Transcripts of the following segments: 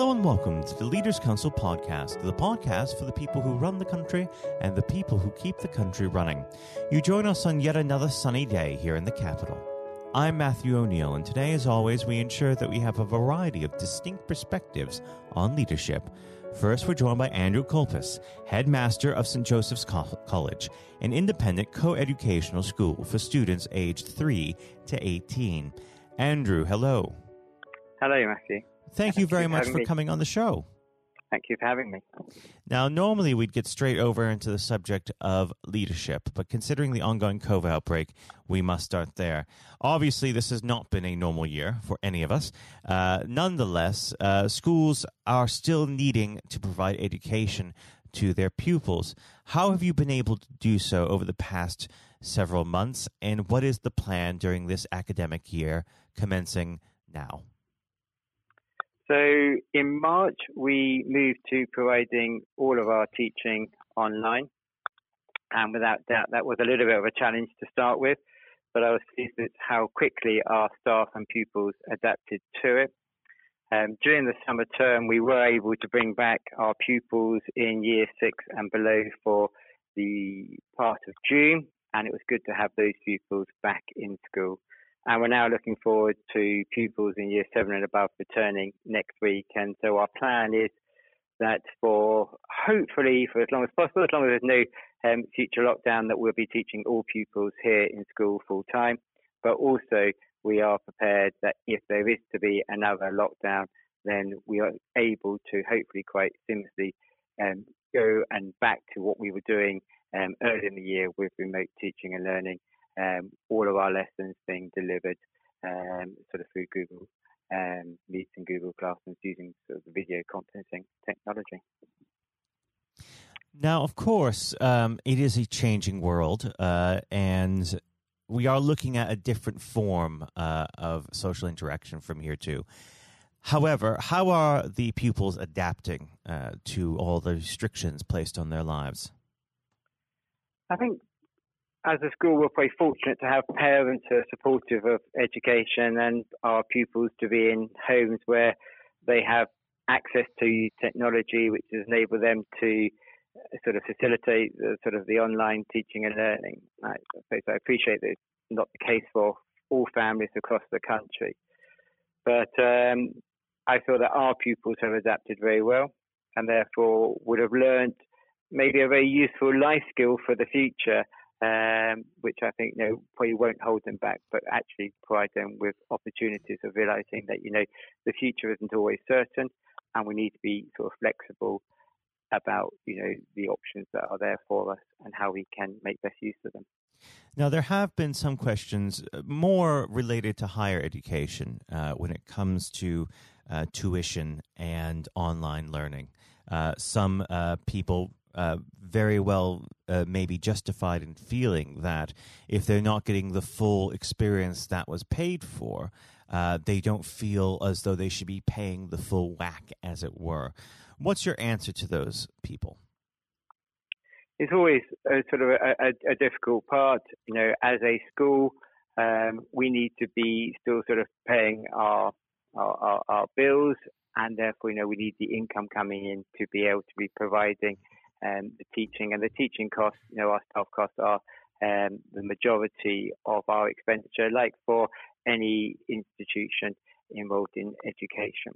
Hello and welcome to the Leaders Council podcast, the podcast for the people who run the country and the people who keep the country running. You join us on yet another sunny day here in the capital. I'm Matthew O'Neill, and today, as always, we ensure that we have a variety of distinct perspectives on leadership. First, we're joined by Andrew Colpus, headmaster of St. Joseph's College, an independent co educational school for students aged 3 to 18. Andrew, hello. Hello, Matthew. Thank, you very much for me. coming on the show. Thank you for having me. Now, normally we'd get straight over into the subject of leadership, but considering the ongoing COVID outbreak, we must start there. Obviously, this has not been a normal year for any of us. Uh, nonetheless, uh, schools are still needing to provide education to their pupils. How have you been able to do so over the past several months, and what is the plan during this academic year commencing now? So in March, we moved to providing all of our teaching online. And without doubt, that was a little bit of a challenge to start with, but I was pleased with how quickly our staff and pupils adapted to it. Um, during the summer term, we were able to bring back our pupils in year six and below for the part of June, and it was good to have those pupils back in school. And we're now looking forward to pupils in year seven and above returning next week. And so our plan is that for hopefully for as long as possible, as long as there's no um, future lockdown, that we'll be teaching all pupils here in school full time. But also we are prepared that if there is to be another lockdown, then we are able to hopefully quite seamlessly um, go and back to what we were doing um, early in the year with remote teaching and learning um, all of our lessons being delivered um, sort of through Google um, Meets and Google Classrooms using sort of video conferencing technology. Now, of course, um, it is a changing world, uh, and we are looking at a different form uh, of social interaction from here too. However, how are the pupils adapting uh, to all the restrictions placed on their lives? I think as a school, we're very fortunate to have parents who are supportive of education and our pupils to be in homes where they have access to technology, which has enabled them to uh, sort of facilitate the, sort of the online teaching and learning. I, I appreciate that it's not the case for all families across the country, but um, I feel that our pupils have adapted very well and therefore would have learned maybe a very useful life skill for the future um, which I think you know probably won't hold them back, but actually provide them with opportunities of realizing that you know the future isn't always certain, and we need to be sort of flexible about you know the options that are there for us and how we can make best use of them. Now, there have been some questions uh, more related to higher education uh, when it comes to uh, tuition and online learning. Uh, some uh, people uh, very well uh, maybe justified in feeling that if they're not getting the full experience that was paid for, uh, they don't feel as though they should be paying the full whack, as it were. What's your answer to those people? It's always a, sort of a, a, a difficult part. You know, as a school, um, we need to be still sort of paying our our, our, our bills, and therefore, you know, we need the income coming in to be able to be providing um, the teaching and the teaching costs, you know, our staff costs are um, the majority of our expenditure, like for any institution involved in education.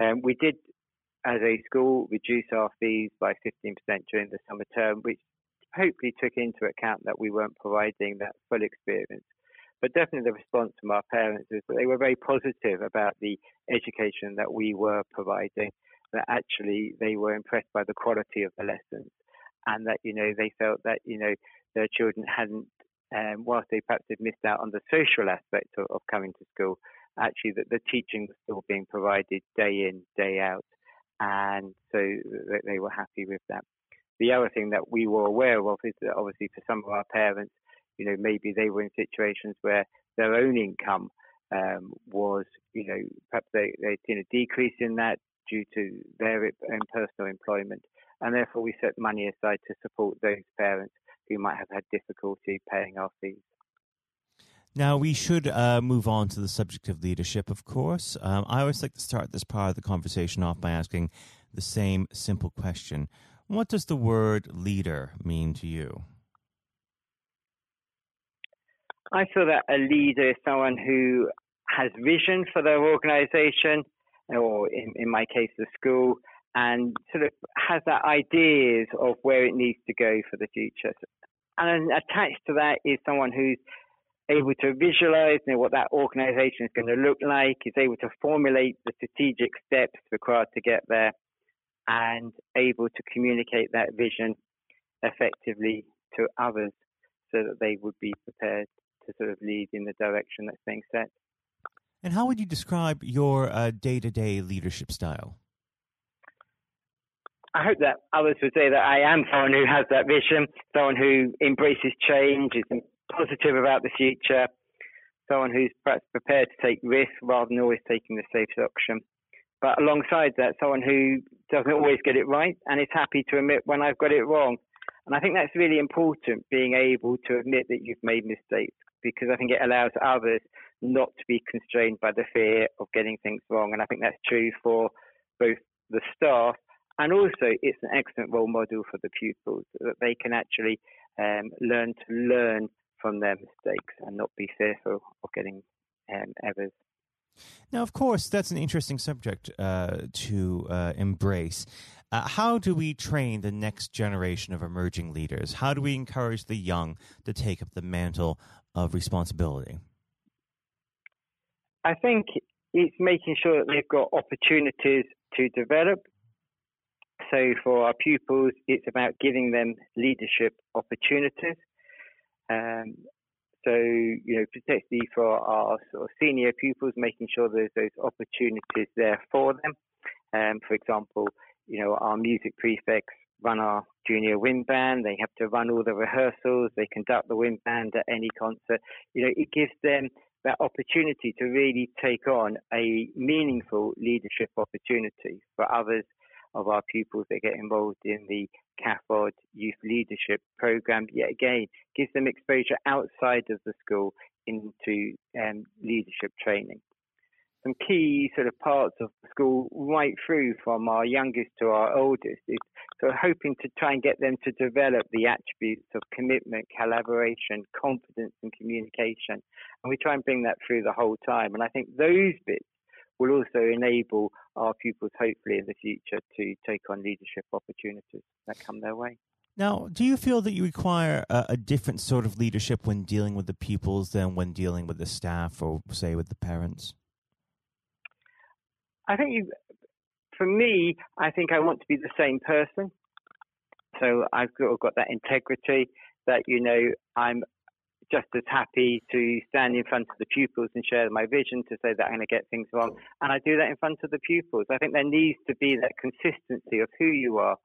Um, we did, as a school, reduce our fees by 15% during the summer term, which hopefully took into account that we weren't providing that full experience. But definitely the response from our parents is that they were very positive about the education that we were providing that actually they were impressed by the quality of the lessons and that, you know, they felt that, you know, their children hadn't, um, whilst they perhaps had missed out on the social aspect of, of coming to school, actually that the teaching was still being provided day in, day out. And so they were happy with that. The other thing that we were aware of is that obviously for some of our parents, you know, maybe they were in situations where their own income um, was, you know, perhaps they, they'd seen a decrease in that due to their own personal employment. And therefore, we set money aside to support those parents who might have had difficulty paying our fees. Now, we should uh, move on to the subject of leadership, of course. Um, I always like to start this part of the conversation off by asking the same simple question What does the word leader mean to you? I feel that a leader is someone who has vision for their organization, or in, in my case, the school, and sort of has that ideas of where it needs to go for the future. And attached to that is someone who's able to visualize you know, what that organization is going to look like, is able to formulate the strategic steps required to get there, and able to communicate that vision effectively to others so that they would be prepared to sort of lead in the direction that's being set. And how would you describe your day to day leadership style? I hope that others would say that I am someone who has that vision, someone who embraces change, is positive about the future, someone who's perhaps prepared to take risks rather than always taking the safest option. But alongside that, someone who doesn't always get it right and is happy to admit when I've got it wrong. And I think that's really important, being able to admit that you've made mistakes, because I think it allows others not to be constrained by the fear of getting things wrong. And I think that's true for both the staff and also it's an excellent role model for the pupils that they can actually um, learn to learn from their mistakes and not be fearful of getting um, errors. Now, of course, that's an interesting subject uh, to uh, embrace. Uh, how do we train the next generation of emerging leaders? How do we encourage the young to take up the mantle of responsibility? I think it's making sure that they've got opportunities to develop. So, for our pupils, it's about giving them leadership opportunities. Um, so, you know, particularly for our sort of senior pupils, making sure there's those opportunities there for them. Um, for example, you know, our music prefects run our junior wind band. They have to run all the rehearsals. They conduct the wind band at any concert. You know, it gives them that opportunity to really take on a meaningful leadership opportunity for others of our pupils that get involved in the CAFOD Youth Leadership Program. Yet again, gives them exposure outside of the school into um, leadership training. Some key sort of parts of school, right through from our youngest to our oldest, sort of hoping to try and get them to develop the attributes of commitment, collaboration, confidence, and communication. And we try and bring that through the whole time. And I think those bits will also enable our pupils, hopefully in the future, to take on leadership opportunities that come their way. Now, do you feel that you require a, a, different sort of leadership when dealing with the pupils than when dealing with the staff or, say, with the parents? I think you, for me, I think I want to be the same person. So I've got, got that integrity that, you know, I'm just as happy to stand in front of the pupils and share my vision to say that I'm going to get things wrong. And I do that in front of the pupils. I think there needs to be that consistency of who you are.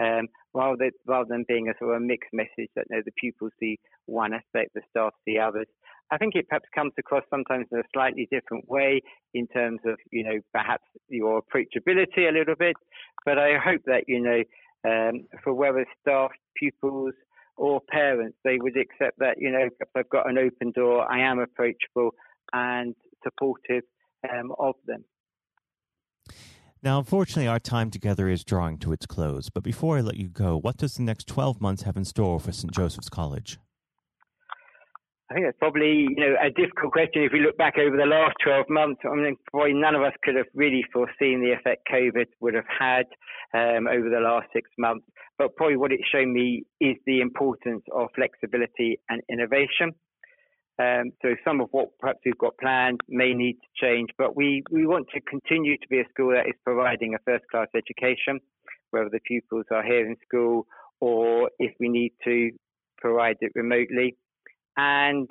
Um, rather, rather than being a sort of a mixed message that you know, the pupils see one aspect, the staff see others. I think it perhaps comes across sometimes in a slightly different way in terms of, you know, perhaps your approachability a little bit. But I hope that, you know, um, for whether staff, pupils, or parents, they would accept that, you know, if I've got an open door, I am approachable and supportive um, of them. Now, unfortunately, our time together is drawing to its close. But before I let you go, what does the next 12 months have in store for St. Joseph's College? I think that's probably you know a difficult question. If we look back over the last 12 months, I mean, probably none of us could have really foreseen the effect COVID would have had um, over the last six months. But probably what it's shown me is the importance of flexibility and innovation. Um, so some of what perhaps we've got planned may need to change, but we, we want to continue to be a school that is providing a first class education, whether the pupils are here in school or if we need to provide it remotely. And,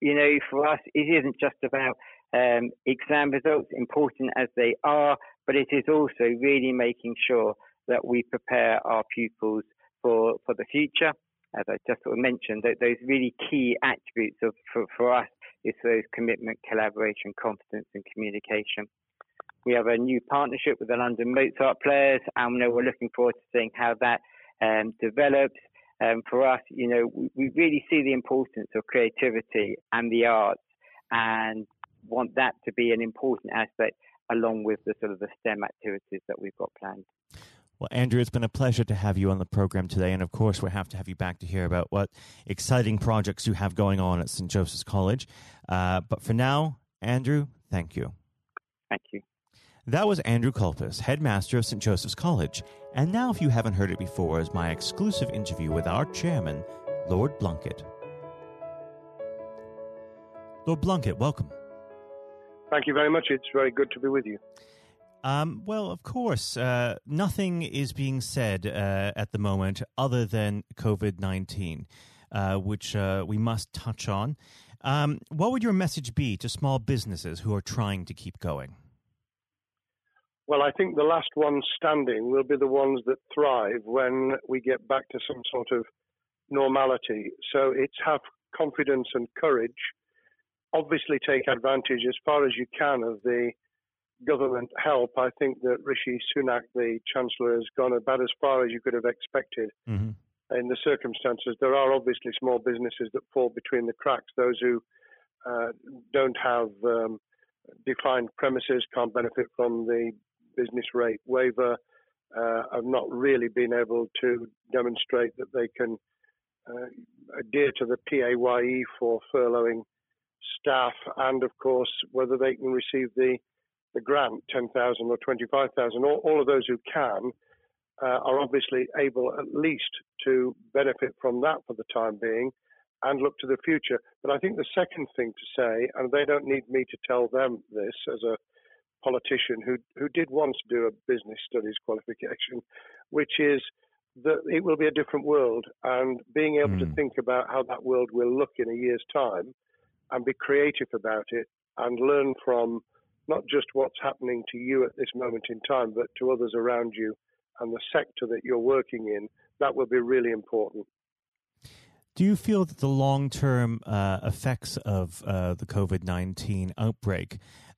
you know, for us, it isn't just about um, exam results, important as they are, but it is also really making sure that we prepare our pupils for, for the future. As I just sort of mentioned, that those really key attributes of for, for us is those commitment, collaboration, confidence, and communication. We have a new partnership with the London Mozart Players, and we're looking forward to seeing how that um, develops um, for us, you know, we, really see the importance of creativity and the arts, and want that to be an important aspect along with the sort of the STEM activities that we've got planned. Well, Andrew, it's been a pleasure to have you on the program today. And of course, we have to have you back to hear about what exciting projects you have going on at St. Joseph's College. Uh, but for now, Andrew, thank you. That was Andrew Colpus, headmaster of St. Joseph's College. And now, if you haven't heard it before, is my exclusive interview with our chairman, Lord Blunkett. Lord Blunkett, welcome. Thank you very much. It's very good to be with you. Um, well, of course, uh, nothing is being said uh, at the moment other than COVID 19, uh, which uh, we must touch on. Um, what would your message be to small businesses who are trying to keep going? Well, I think the last ones standing will be the ones that thrive when we get back to some sort of normality. So it's have confidence and courage. Obviously, take advantage as far as you can of the government help. I think that Rishi Sunak, the Chancellor, has gone about as far as you could have expected. Mm-hmm. In the circumstances, there are obviously small businesses that fall between the cracks. Those who uh, don't have um, defined premises can't benefit from the business rate waiver. Uh, have not really been able to demonstrate that they can uh, adhere to the PAYE for furloughing staff, and of course whether they can receive the the grant, 10,000 or 25,000, all, all, of those who can uh, are obviously able at least to benefit from that for the time being and look to the future. But I think the second thing to say, and they don't need me to tell them this as a politician who, who did once do a business studies qualification, which is that it will be a different world and being able mm. to hmm. think about how that world will look in a year's time and be creative about it and learn from not just what's happening to you at this moment in time, but to others around you and the sector that you're working in, that will be really important. Do you feel that the long term uh, effects of uh, the COVID 19 outbreak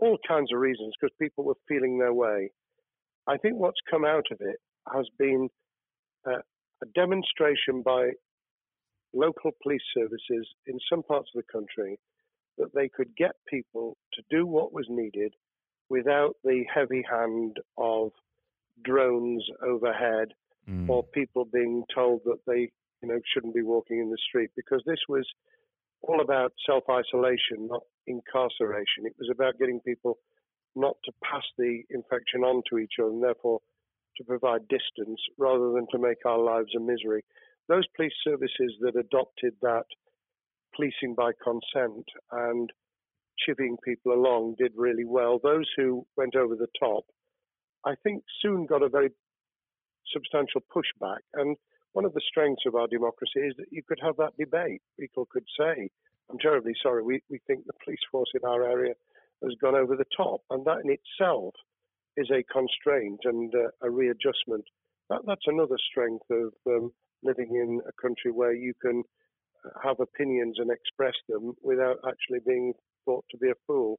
all kinds of reasons, because people were feeling their way. I think what's come out of it has been uh, a demonstration by local police services in some parts of the country that they could get people to do what was needed without the heavy hand of drones overhead mm. or people being told that they you know shouldn't be walking in the street because this was all about self isolation not incarceration it was about getting people not to pass the infection on to each other and therefore to provide distance rather than to make our lives a misery. Those police services that adopted that policing by consent and chivying people along did really well. Those who went over the top, I think, soon got a very substantial pushback. And one of the strengths of our democracy is that you could have that debate. People could say, I'm terribly sorry, we, we think the police force in our area has gone over the top. And that in itself is a constraint and uh, a readjustment. That, that's another strength of um, living in a country where you can have opinions and express them without actually being thought to be a fool.